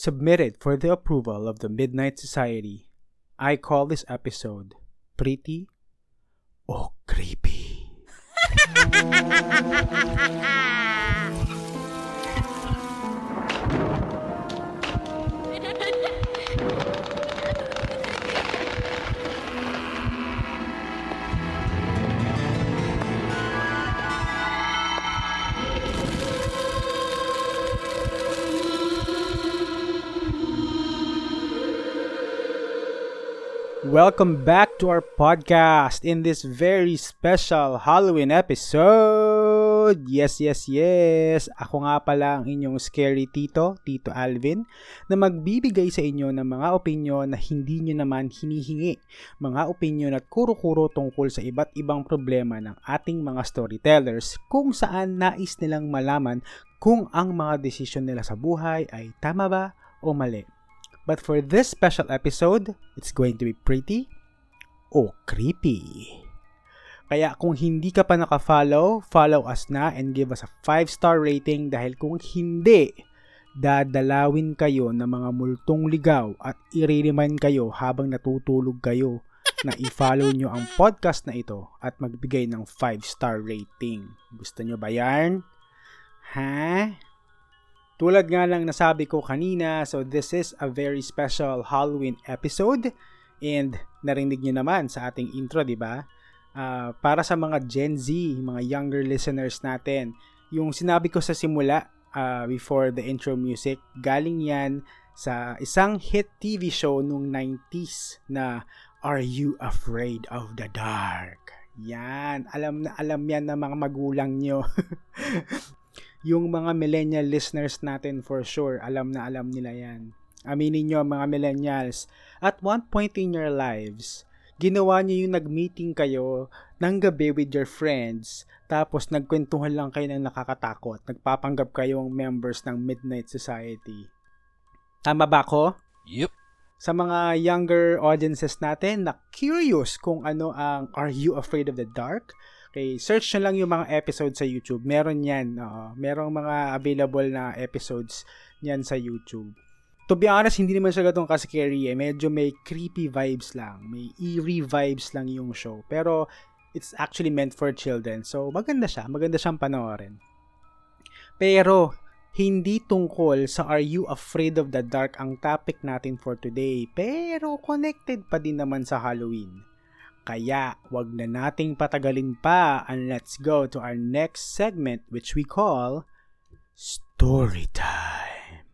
submitted for the approval of the Midnight Society. I call this episode Pretty or Creepy. Welcome back to our podcast in this very special Halloween episode. Yes, yes, yes. Ako nga pala ang inyong scary tito, Tito Alvin, na magbibigay sa inyo ng mga opinyon na hindi nyo naman hinihingi. Mga opinyon at kuro-kuro tungkol sa iba't ibang problema ng ating mga storytellers kung saan nais nilang malaman kung ang mga desisyon nila sa buhay ay tama ba o mali. But for this special episode, it's going to be pretty o creepy. Kaya kung hindi ka pa naka-follow, follow us na and give us a 5-star rating dahil kung hindi, dadalawin kayo ng mga multong ligaw at i-remind kayo habang natutulog kayo na i-follow nyo ang podcast na ito at magbigay ng 5-star rating. Gusto nyo ba yan? Ha? Tulad nga lang nasabi ko kanina, so this is a very special Halloween episode and narinig nyo naman sa ating intro, di ba? Uh, para sa mga Gen Z, mga younger listeners natin, yung sinabi ko sa simula uh, before the intro music, galing yan sa isang hit TV show nung 90s na Are You Afraid of the Dark? Yan, alam na alam yan ng mga magulang nyo. yung mga millennial listeners natin for sure, alam na alam nila yan. Aminin nyo mga millennials, at one point in your lives, ginawa nyo yung nag-meeting kayo ng gabi with your friends, tapos nagkwentuhan lang kayo ng nakakatakot, nagpapanggap kayong members ng Midnight Society. Tama ba ako? Yep. Sa mga younger audiences natin na curious kung ano ang Are You Afraid of the Dark? Okay, search nyo lang yung mga episodes sa YouTube. Meron yan. Uh, merong mga available na episodes niyan sa YouTube. To be honest, hindi naman siya gatong ka-scary eh. Medyo may creepy vibes lang. May eerie vibes lang yung show. Pero, it's actually meant for children. So, maganda siya. Maganda siyang panoorin. Pero, hindi tungkol sa Are You Afraid of the Dark ang topic natin for today. Pero, connected pa din naman sa Halloween. Kaya wag na nating patagalin pa and let's go to our next segment which we call Story Time.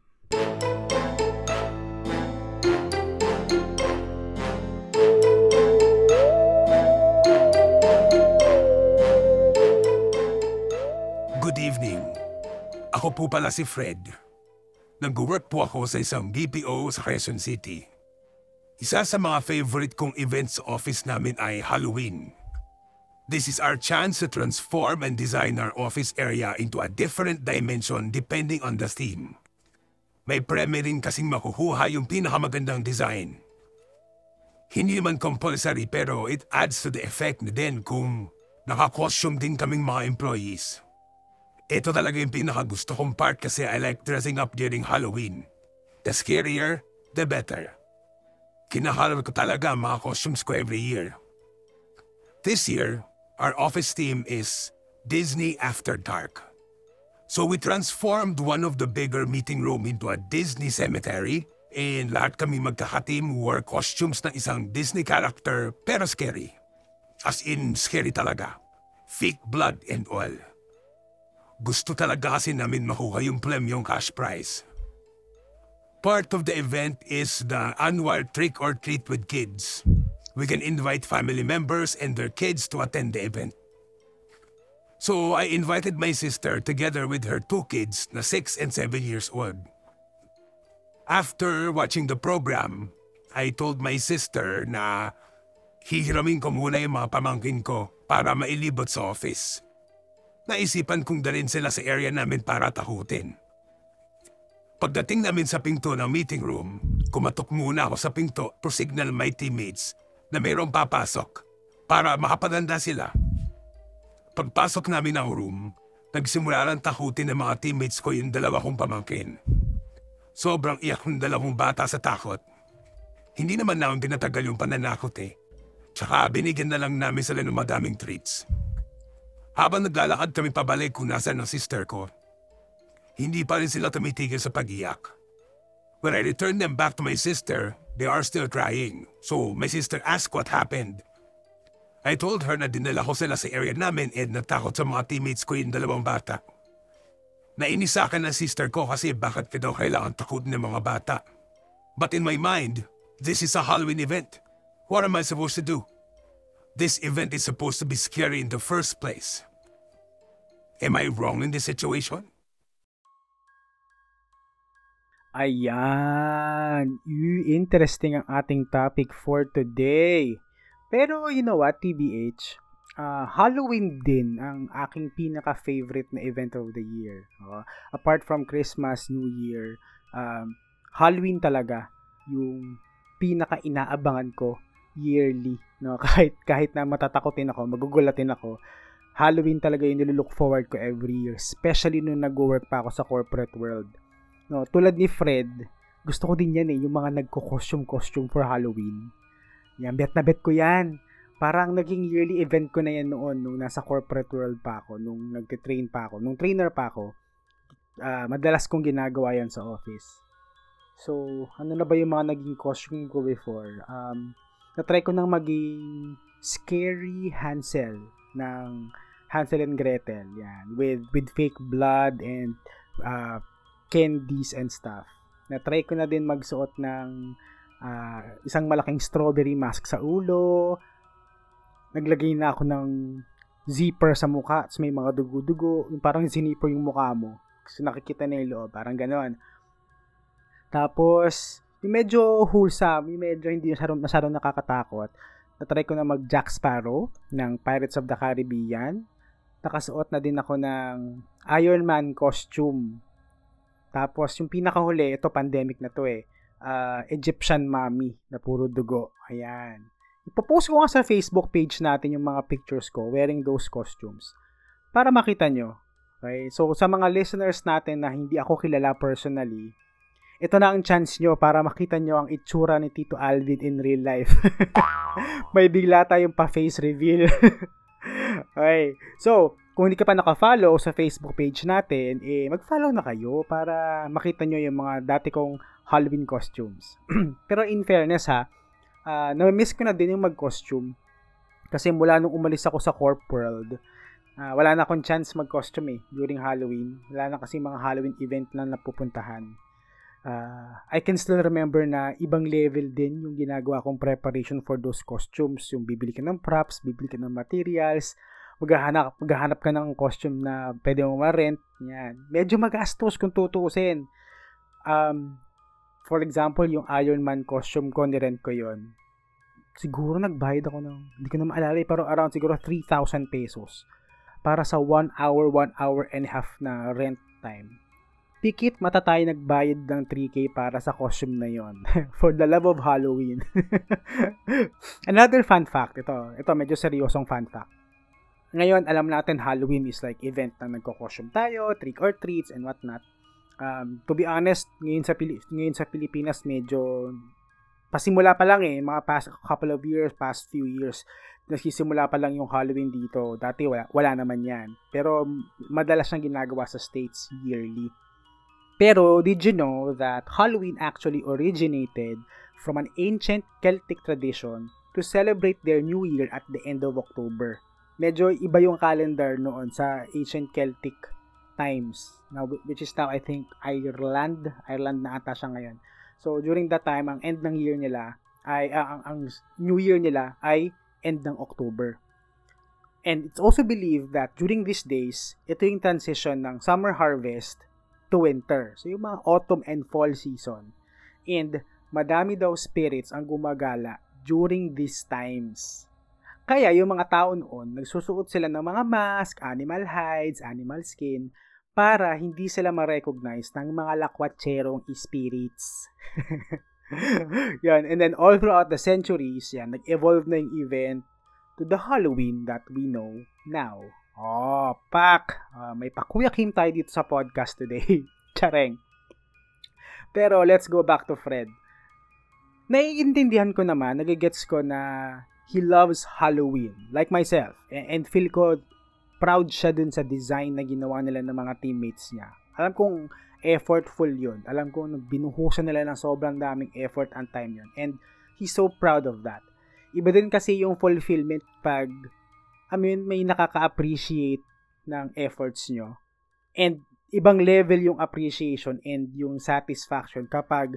Good evening. Ako po pala si Fred. Nag-work po ako sa isang BPO sa Quezon City. Isa sa mga favorite kong events sa office namin ay Halloween. This is our chance to transform and design our office area into a different dimension depending on the theme. May premye rin kasing makukuha yung pinakamagandang design. Hindi man compulsory pero it adds to the effect na din kung naka-costume din kaming mga employees. Ito talaga yung pinakagusto kong part kasi I like dressing up during Halloween. The scarier, the better. Kinaharap ko talaga mga costumes ko every year. This year, our office theme is Disney After Dark. So we transformed one of the bigger meeting room into a Disney cemetery and lahat kami magkakateam wore costumes na isang Disney character pero scary. As in, scary talaga. Fake blood and all. Gusto talaga kasi namin makuha yung premyong cash prize. Part of the event is the annual trick or treat with kids. We can invite family members and their kids to attend the event. So I invited my sister together with her two kids na 6 and 7 years old. After watching the program, I told my sister na hihiramin ko muna yung mga pamangkin ko para mailibot sa office. Naisipan kong dalhin sila sa area namin para takutin. Pagdating namin sa pinto ng meeting room, kumatok muna ako sa pinto to signal my teammates na mayroong papasok para makapananda sila. Pagpasok namin ng room, nagsimula lang takutin ng mga teammates ko yung dalawa kong pamangkin. Sobrang iyak ng dalawang bata sa takot. Hindi naman namin pinatagal yung pananakot eh. Tsaka binigyan na lang namin sila ng madaming treats. Habang naglalakad kami pabalik kung nasaan ang sister ko, hindi pa rin sila tumitigil sa pag-iyak. When I returned them back to my sister, they are still crying. So my sister asked what happened. I told her na dinala ko sila sa area namin and natakot sa mga teammates ko yung dalawang bata. Nainis sa akin ng sister ko kasi bakit ka daw kailangan takutin ng mga bata. But in my mind, this is a Halloween event. What am I supposed to do? This event is supposed to be scary in the first place. Am I wrong in this situation? Ayan. Interesting ang ating topic for today. Pero you know what, TBH, uh, Halloween din ang aking pinaka-favorite na event of the year. Uh, apart from Christmas, New Year, um, Halloween talaga yung pinaka-inaabangan ko yearly. No? Kahit, kahit na matatakotin ako, magugulatin ako, Halloween talaga yung nilook forward ko every year. Especially nung nag-work pa ako sa corporate world. No, tulad ni Fred, gusto ko din yan eh, yung mga nagko-costume-costume for Halloween. Yan, bet na bet ko yan parang naging yearly event ko na yan noon nung nasa corporate world pa ako, nung nagte-train pa ako, nung trainer pa ako. Uh, madalas kong ginagawa yan sa office. So, ano na ba yung mga naging costume ko before? Um, na-try ko nang maging scary Hansel ng Hansel and Gretel. Yan. With, with fake blood and uh, candies and stuff. Na-try ko na din magsuot ng uh, isang malaking strawberry mask sa ulo, naglagay na ako ng zipper sa mukha, tapos may mga dugo-dugo, yung parang zinipper yung mukha mo. Kasi nakikita na yung loob, parang ganon. Tapos, yung medyo wholesome, yung medyo hindi masyadong, masyadong nakakatakot. Natry ko na mag Jack Sparrow ng Pirates of the Caribbean. Nakasuot na din ako ng Iron Man costume. Tapos, yung pinakahuli, ito pandemic na to eh, uh, Egyptian Mummy na puro dugo. Ayan. Ipopost ko nga sa Facebook page natin yung mga pictures ko wearing those costumes para makita nyo. Okay? So, sa mga listeners natin na hindi ako kilala personally, ito na ang chance nyo para makita nyo ang itsura ni Tito Alvin in real life. May bigla tayong pa-face reveal. okay. So, kung hindi ka pa naka-follow sa Facebook page natin, eh, mag-follow na kayo para makita nyo yung mga dati kong Halloween costumes. Pero in fairness ha, uh, na-miss ko na din yung mag-costume. Kasi mula nung umalis ako sa corp world, uh, wala na akong chance mag-costume eh, during Halloween. Wala na kasi mga Halloween event na napupuntahan. Uh, I can still remember na ibang level din yung ginagawa kong preparation for those costumes. Yung bibili ka ng props, bibili ka ng materials, maghahanap, maghahanap ka ng costume na pwede mo ma-rent. Yan. Medyo magastos kung tutuusin. Um, for example, yung Iron Man costume ko, nirent ko yon Siguro nagbayad ako ng, hindi ko na maalala, eh, pero around siguro 3,000 pesos para sa 1 hour, 1 hour and a half na rent time. Pikit mata tayo nagbayad ng 3K para sa costume na yon for the love of Halloween. Another fun fact, ito, ito medyo seryosong fun fact. Ngayon, alam natin Halloween is like event na nagko-costume tayo, trick or treats and whatnot um, to be honest, ngayon sa, Pili- ngayon sa Pilipinas medyo pasimula pa lang eh, mga past couple of years, past few years, nagsisimula pa lang yung Halloween dito. Dati wala, wala naman yan. Pero madalas siyang ginagawa sa states yearly. Pero did you know that Halloween actually originated from an ancient Celtic tradition to celebrate their new year at the end of October? Medyo iba yung calendar noon sa ancient Celtic times. Now which is now I think Ireland. Ireland na ata siya ngayon. So during that time ang end ng year nila ay uh, ang, ang new year nila ay end ng October. And it's also believed that during these days ito yung transition ng summer harvest to winter. So yung mga autumn and fall season. And madami daw spirits ang gumagala during these times kaya yung mga tao noon, nagsusuot sila ng mga mask, animal hides, animal skin, para hindi sila ma-recognize ng mga lakwatserong spirits. yan. And then all throughout the centuries, yan, nag-evolve na yung event to the Halloween that we know now. Oh, pak! Uh, may pakuya Kim tayo dito sa podcast today. Chareng. Pero let's go back to Fred. Naiintindihan ko naman, nagigets ko na he loves Halloween, like myself. And feel ko proud siya dun sa design na ginawa nila ng mga teammates niya. Alam kong effortful yun. Alam kong binuhusan nila ng sobrang daming effort and time yun. And he's so proud of that. Iba din kasi yung fulfillment pag I mean, may nakaka-appreciate ng efforts nyo. And ibang level yung appreciation and yung satisfaction kapag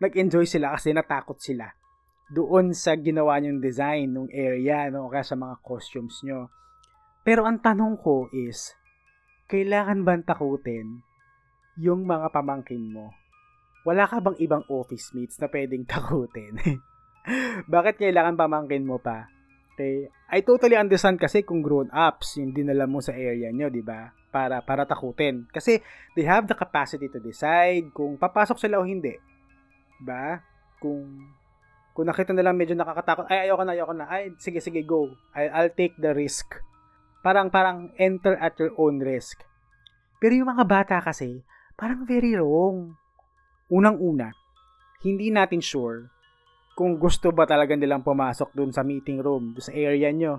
nag-enjoy sila kasi natakot sila doon sa ginawa nyong design ng area no, kaya sa mga costumes nyo. Pero ang tanong ko is, kailangan ba takutin yung mga pamangkin mo? Wala ka bang ibang office mates na pwedeng takutin? Bakit kailangan pamangkin mo pa? Okay? I totally understand kasi kung grown-ups yung dinala mo sa area nyo, di ba? Para, para takutin. Kasi they have the capacity to decide kung papasok sila o hindi ba? Kung kung nakita nila medyo nakakatakot, ay ayoko na, ayoko na. Ay sige sige go. I, I'll take the risk. Parang parang enter at your own risk. Pero yung mga bata kasi, parang very wrong. Unang-una, hindi natin sure kung gusto ba talaga nilang pumasok dun sa meeting room, sa area nyo.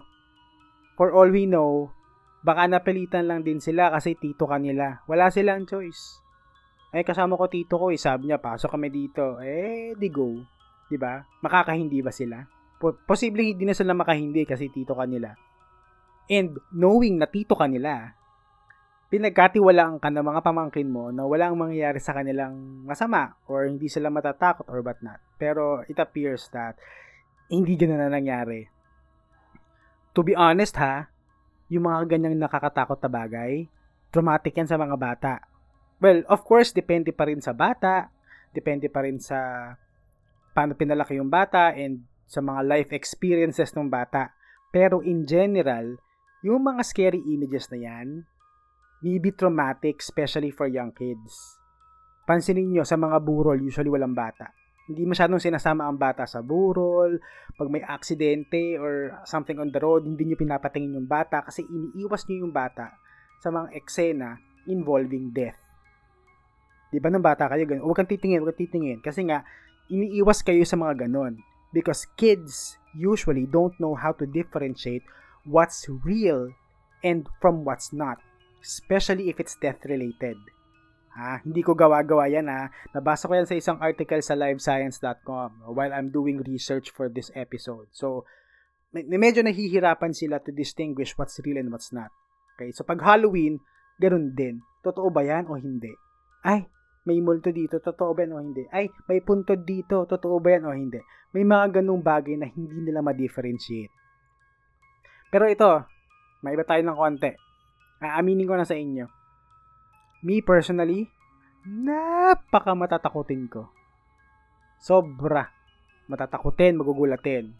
For all we know, baka napilitan lang din sila kasi tito kanila. Wala silang choice. Eh, kasama ko tito ko, eh, sabi niya, pasok kami dito. Eh, di go. Di ba? Makakahindi ba sila? Po- posibleng hindi na sila makahindi kasi tito kanila. And knowing na tito kanila, pinagkatiwalaan ka ng mga pamangkin mo na walang mangyayari sa kanilang masama or hindi sila matatakot or what not. Pero it appears that hindi ganun na nangyari. To be honest ha, yung mga ganyang nakakatakot na bagay, traumatic yan sa mga bata Well, of course, depende pa rin sa bata, depende pa rin sa paano pinalaki yung bata and sa mga life experiences ng bata. Pero in general, yung mga scary images na yan, may be traumatic, especially for young kids. Pansinin nyo, sa mga burol, usually walang bata. Hindi masyadong sinasama ang bata sa burol, pag may aksidente or something on the road, hindi nyo pinapatingin yung bata kasi iniiwas nyo yung bata sa mga eksena involving death. Di ba nung bata kayo ganun? Huwag kang titingin, huwag kang titingin. Kasi nga, iniiwas kayo sa mga ganun. Because kids usually don't know how to differentiate what's real and from what's not. Especially if it's death-related. Ha? Hindi ko gawa-gawa yan ha. Nabasa ko yan sa isang article sa livescience.com while I'm doing research for this episode. So, medyo nahihirapan sila to distinguish what's real and what's not. Okay? So, pag Halloween, ganun din. Totoo ba yan o hindi? Ay, may multo dito, totoo ba yan o hindi? Ay, may puntod dito, totoo ba yan o hindi? May mga ganung bagay na hindi nila ma-differentiate. Pero ito, may iba tayo ng konti. Aaminin ko na sa inyo. Me personally, napaka matatakutin ko. Sobra. Matatakutin, magugulatin.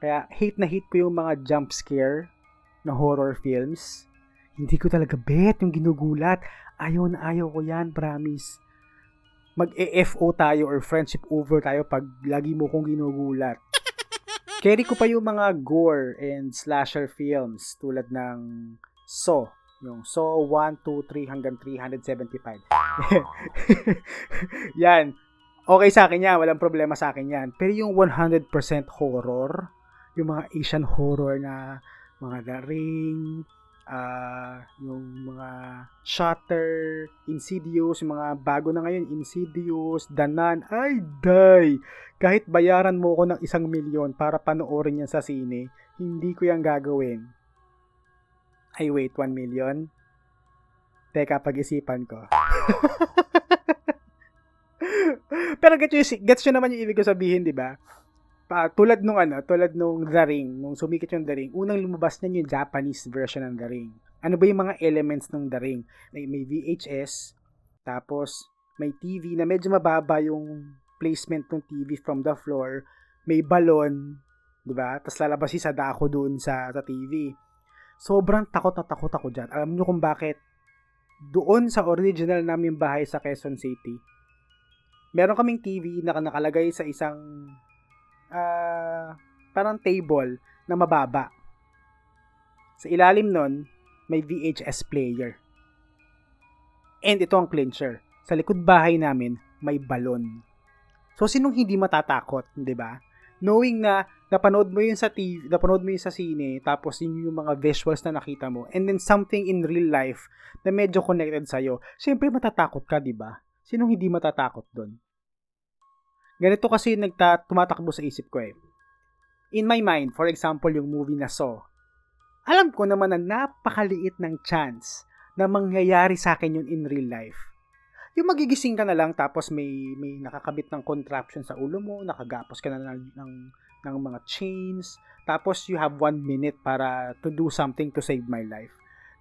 Kaya hate na hate ko yung mga jump scare na horror films. Hindi ko talaga bet yung ginugulat. Ayaw na ayaw ko yan, promise mag-EFO tayo or friendship over tayo pag lagi mo kong ginugulat. Carry ko pa yung mga gore and slasher films tulad ng Saw. Yung Saw 1, 2, 3 hanggang 375. yan. Okay sa akin yan. Walang problema sa akin yan. Pero yung 100% horror, yung mga Asian horror na mga The Ring, uh, yung mga Shutter, Insidious, yung mga bago na ngayon, Insidious, Danan, ay day! Kahit bayaran mo ko ng isang milyon para panoorin yan sa sine, hindi ko yan gagawin. Ay wait, 1 million? Teka, pag-isipan ko. Pero gets nyo, gets nyo naman yung ibig ko sabihin, di ba? Pa, tulad nung ano, tulad nung The Ring, nung sumikat yung The Ring, unang lumabas na yung Japanese version ng The Ring. Ano ba yung mga elements ng The Ring? May, VHS, tapos may TV na medyo mababa yung placement ng TV from the floor, may balon, 'di ba? Tapos lalabas si Sadako doon sa sa TV. Sobrang takot na takot ako diyan. Alam niyo kung bakit? Doon sa original namin bahay sa Quezon City, meron kaming TV na nakalagay sa isang parang table na mababa. Sa ilalim nun, may VHS player. And ito ang clincher. Sa likod bahay namin, may balon. So, sinong hindi matatakot, di ba? Knowing na napanood mo yun sa TV, napanood mo yun sa sine, tapos yun yung mga visuals na nakita mo, and then something in real life na medyo connected sa'yo, syempre matatakot ka, di ba? Sinong hindi matatakot doon? Ganito kasi yung nagta- tumatakbo sa isip ko eh. In my mind, for example, yung movie na Saw, alam ko naman na napakaliit ng chance na mangyayari sa akin yun in real life. Yung magigising ka na lang tapos may may nakakabit ng contraption sa ulo mo, nakagapos ka na ng, ng, ng mga chains, tapos you have one minute para to do something to save my life.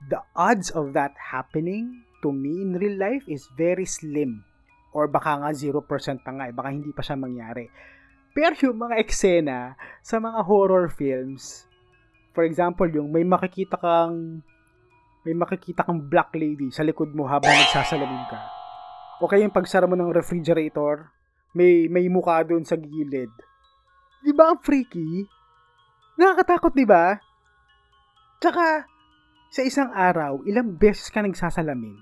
The odds of that happening to me in real life is very slim. Or baka nga 0% pa nga, eh, baka hindi pa siya mangyari. Pero yung mga eksena sa mga horror films, for example, yung may makikita kang may makikita kang black lady sa likod mo habang nagsasalamin ka o kaya yung pagsara mo ng refrigerator, may, may mukha doon sa gilid. Di ba ang freaky? Nakakatakot, di ba? Tsaka, sa isang araw, ilang beses ka nagsasalamin.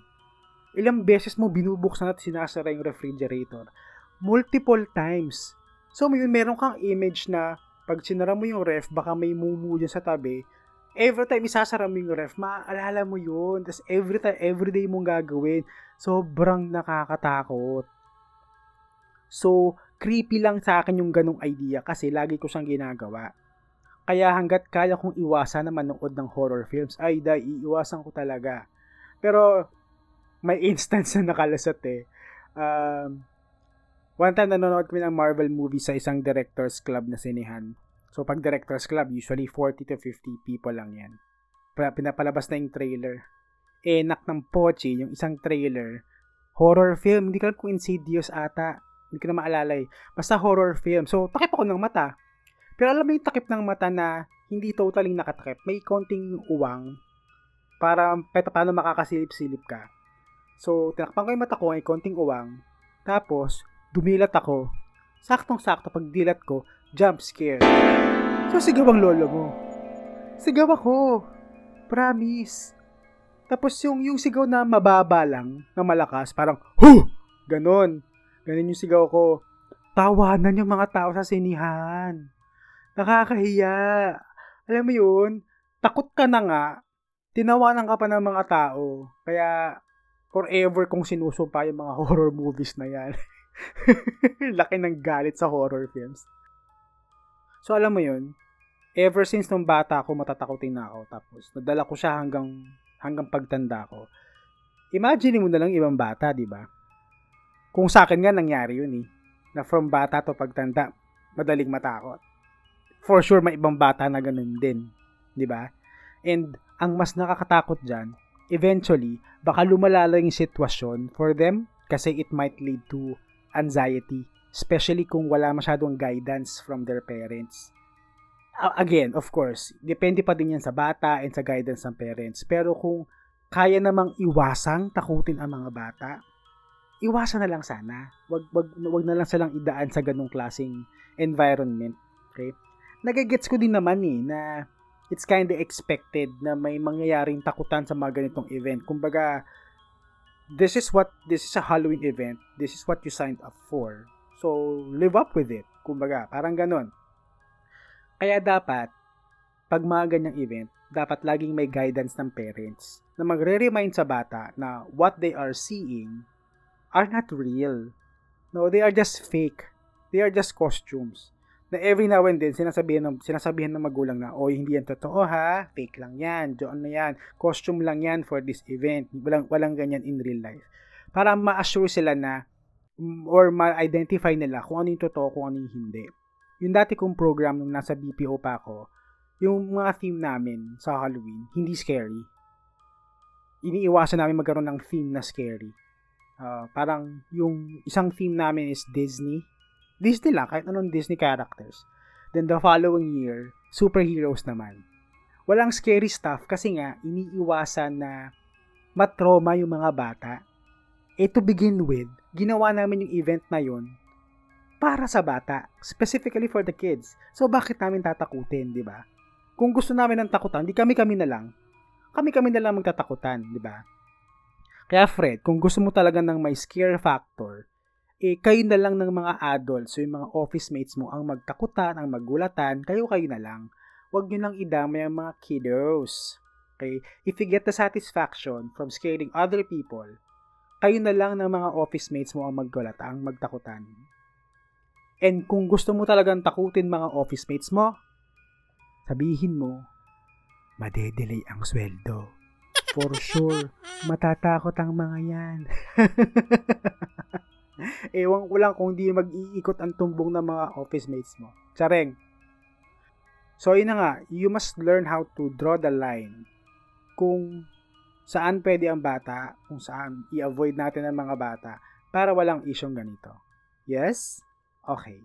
Ilang beses mo binubuksan at sinasara yung refrigerator. Multiple times. So, may meron kang image na pag sinara mo yung ref, baka may mumu dyan sa tabi, every time isasara mo yung ref, maaalala mo yun. Tapos every time, every day mong gagawin. Sobrang nakakatakot. So, creepy lang sa akin yung ganong idea kasi lagi ko siyang ginagawa. Kaya hanggat kaya kong iwasan na manood ng horror films, ay dahil iiwasan ko talaga. Pero, may instance na nakalasot eh. Um, one time nanonood kami ng Marvel movie sa isang director's club na sinihan. So, pag director's club, usually 40 to 50 people lang yan. Pinapalabas na yung trailer. Eh, nak ng pochi, yung isang trailer, horror film, hindi ko alam kung Insidious ata. Hindi ko na maalala eh. Basta horror film. So, takip ako ng mata. Pero alam mo yung takip ng mata na hindi totally nakatakip. May konting uwang para paano makakasilip-silip ka. So, tinakpan ko yung mata ko, may konting uwang. Tapos, dumilat ako. Saktong-sakto pag dilat ko, jump scare. So, sigaw ang lolo mo. Sigaw ako. Promise. Tapos yung, yung sigaw na mababa lang, na malakas, parang, Hu! Ganon. Ganon yung sigaw ko. Tawanan yung mga tao sa sinihan. Nakakahiya. Alam mo yun, takot ka na nga, tinawanan ka pa ng mga tao. Kaya, forever kong sinusumpa yung mga horror movies na yan. Laki ng galit sa horror films. So, alam mo yun, ever since nung bata ako, matatakotin na ako. Tapos, nadala ko siya hanggang, hanggang pagtanda ko. Imagine mo na lang ibang bata, di ba? Kung sa akin nga, nangyari yun eh. Na from bata to pagtanda, madaling matakot. For sure, may ibang bata na ganun din. Di ba? And, ang mas nakakatakot dyan, eventually, baka lumala yung sitwasyon for them kasi it might lead to anxiety, especially kung wala masyadong guidance from their parents. Again, of course, depende pa din yan sa bata and sa guidance ng parents. Pero kung kaya namang iwasang takutin ang mga bata, iwasan na lang sana. Wag, wag, wag na lang silang idaan sa ganong klaseng environment. Okay? Nagagets ko din naman eh na it's kind of expected na may mangyayaring takutan sa mga ganitong event. Kumbaga, this is what, this is a Halloween event. This is what you signed up for. So, live up with it. Kumbaga, parang ganon. Kaya dapat, pag mga ganyang event, dapat laging may guidance ng parents na magre-remind sa bata na what they are seeing are not real. No, they are just fake. They are just costumes. Na every now and then, sinasabihan ng, sinasabihan ng magulang na, oh, hindi yan totoo ha, fake lang yan, doon na yan, costume lang yan for this event. Walang, walang ganyan in real life. Para ma-assure sila na, or ma-identify nila kung ano yung totoo, kung ano yung hindi yung dati kong program nung nasa BPO pa ako, yung mga theme namin sa Halloween, hindi scary. Iniiwasan namin magkaroon ng theme na scary. Uh, parang yung isang theme namin is Disney. Disney lang, kahit anong Disney characters. Then the following year, superheroes naman. Walang scary stuff kasi nga iniiwasan na matroma yung mga bata. Eh to begin with, ginawa namin yung event na yon para sa bata, specifically for the kids. So bakit namin tatakutin, 'di ba? Kung gusto namin ng takutan, di kami-kami na lang. Kami-kami na lang magtatakutan, 'di ba? Kaya Fred, kung gusto mo talaga ng may scare factor, eh kayo na lang ng mga adults, so yung mga office mates mo ang magtakutan, ang magulatan, kayo-kayo na lang. Huwag nyo lang idamay ang mga kiddos. Okay? If you get the satisfaction from scaring other people, kayo na lang ng mga office mates mo ang maggulata, ang magtakutan. And kung gusto mo talagang takutin mga office mates mo, sabihin mo, madedelay ang sweldo. For sure, matatakot ang mga yan. Ewan ko lang kung di mag-iikot ang tumbong ng mga office mates mo. Tsareng. So, yun na nga, you must learn how to draw the line. Kung saan pwede ang bata, kung saan i-avoid natin ang mga bata para walang isyong ganito. Yes? Okay.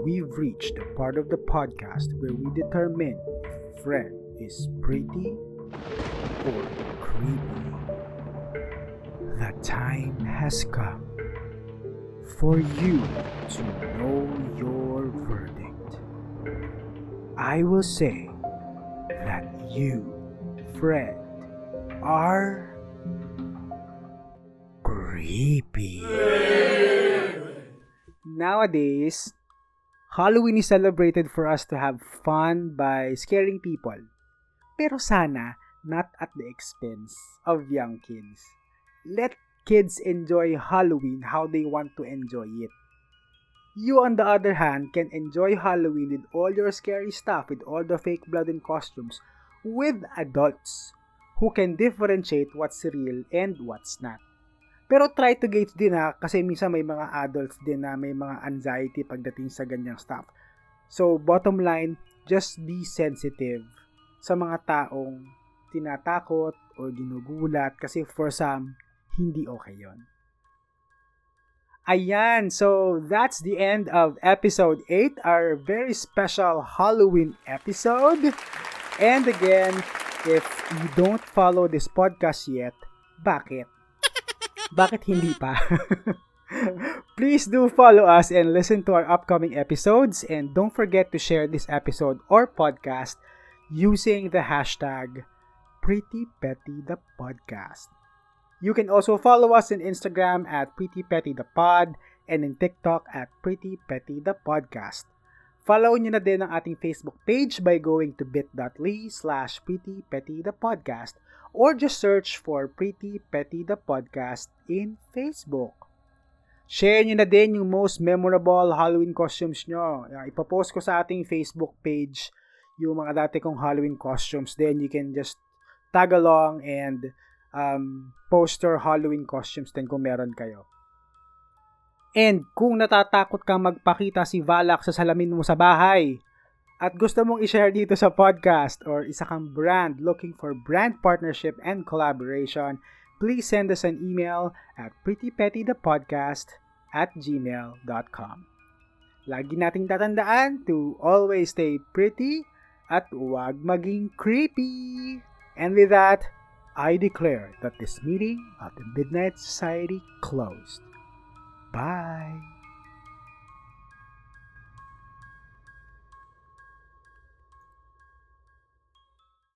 We've reached the part of the podcast where we determine if Fred is pretty or creepy. The time has come for you to know your verdict. I will say that you, Fred, are creepy. Nowadays, Halloween is celebrated for us to have fun by scaring people. Pero sana, not at the expense of young kids. Let kids enjoy Halloween how they want to enjoy it. You, on the other hand, can enjoy Halloween with all your scary stuff, with all the fake blood and costumes, with adults who can differentiate what's real and what's not. Pero try to gauge din ha, kasi minsan may mga adults din na may mga anxiety pagdating sa ganyang stuff. So, bottom line, just be sensitive sa mga taong tinatakot or ginugulat kasi for some, hindi okay yon. Ayan, so that's the end of episode 8, our very special Halloween episode. And again, if you don't follow this podcast yet, bakit? Bakit hindi pa? Please do follow us and listen to our upcoming episodes. And don't forget to share this episode or podcast using the hashtag PrettyPettyThePodcast. You can also follow us on Instagram at PrettyPettyThePod and in TikTok at PrettyPettyThePodcast. Follow nyo na din ang ating Facebook page by going to bit.ly slash PrettyPettyThePodcast or just search for Pretty Petty the Podcast in Facebook. Share nyo na din yung most memorable Halloween costumes nyo. Ipapost ko sa ating Facebook page yung mga dati kong Halloween costumes. Then you can just tag along and um, poster Halloween costumes din kung meron kayo. And kung natatakot kang magpakita si Valak sa salamin mo sa bahay at gusto mong i-share dito sa podcast or isa kang brand looking for brand partnership and collaboration, please send us an email at prettypettythepodcast at gmail.com. Lagi nating tatandaan to always stay pretty at huwag maging creepy. And with that, I declare that this meeting of the Midnight Society closed. Bye.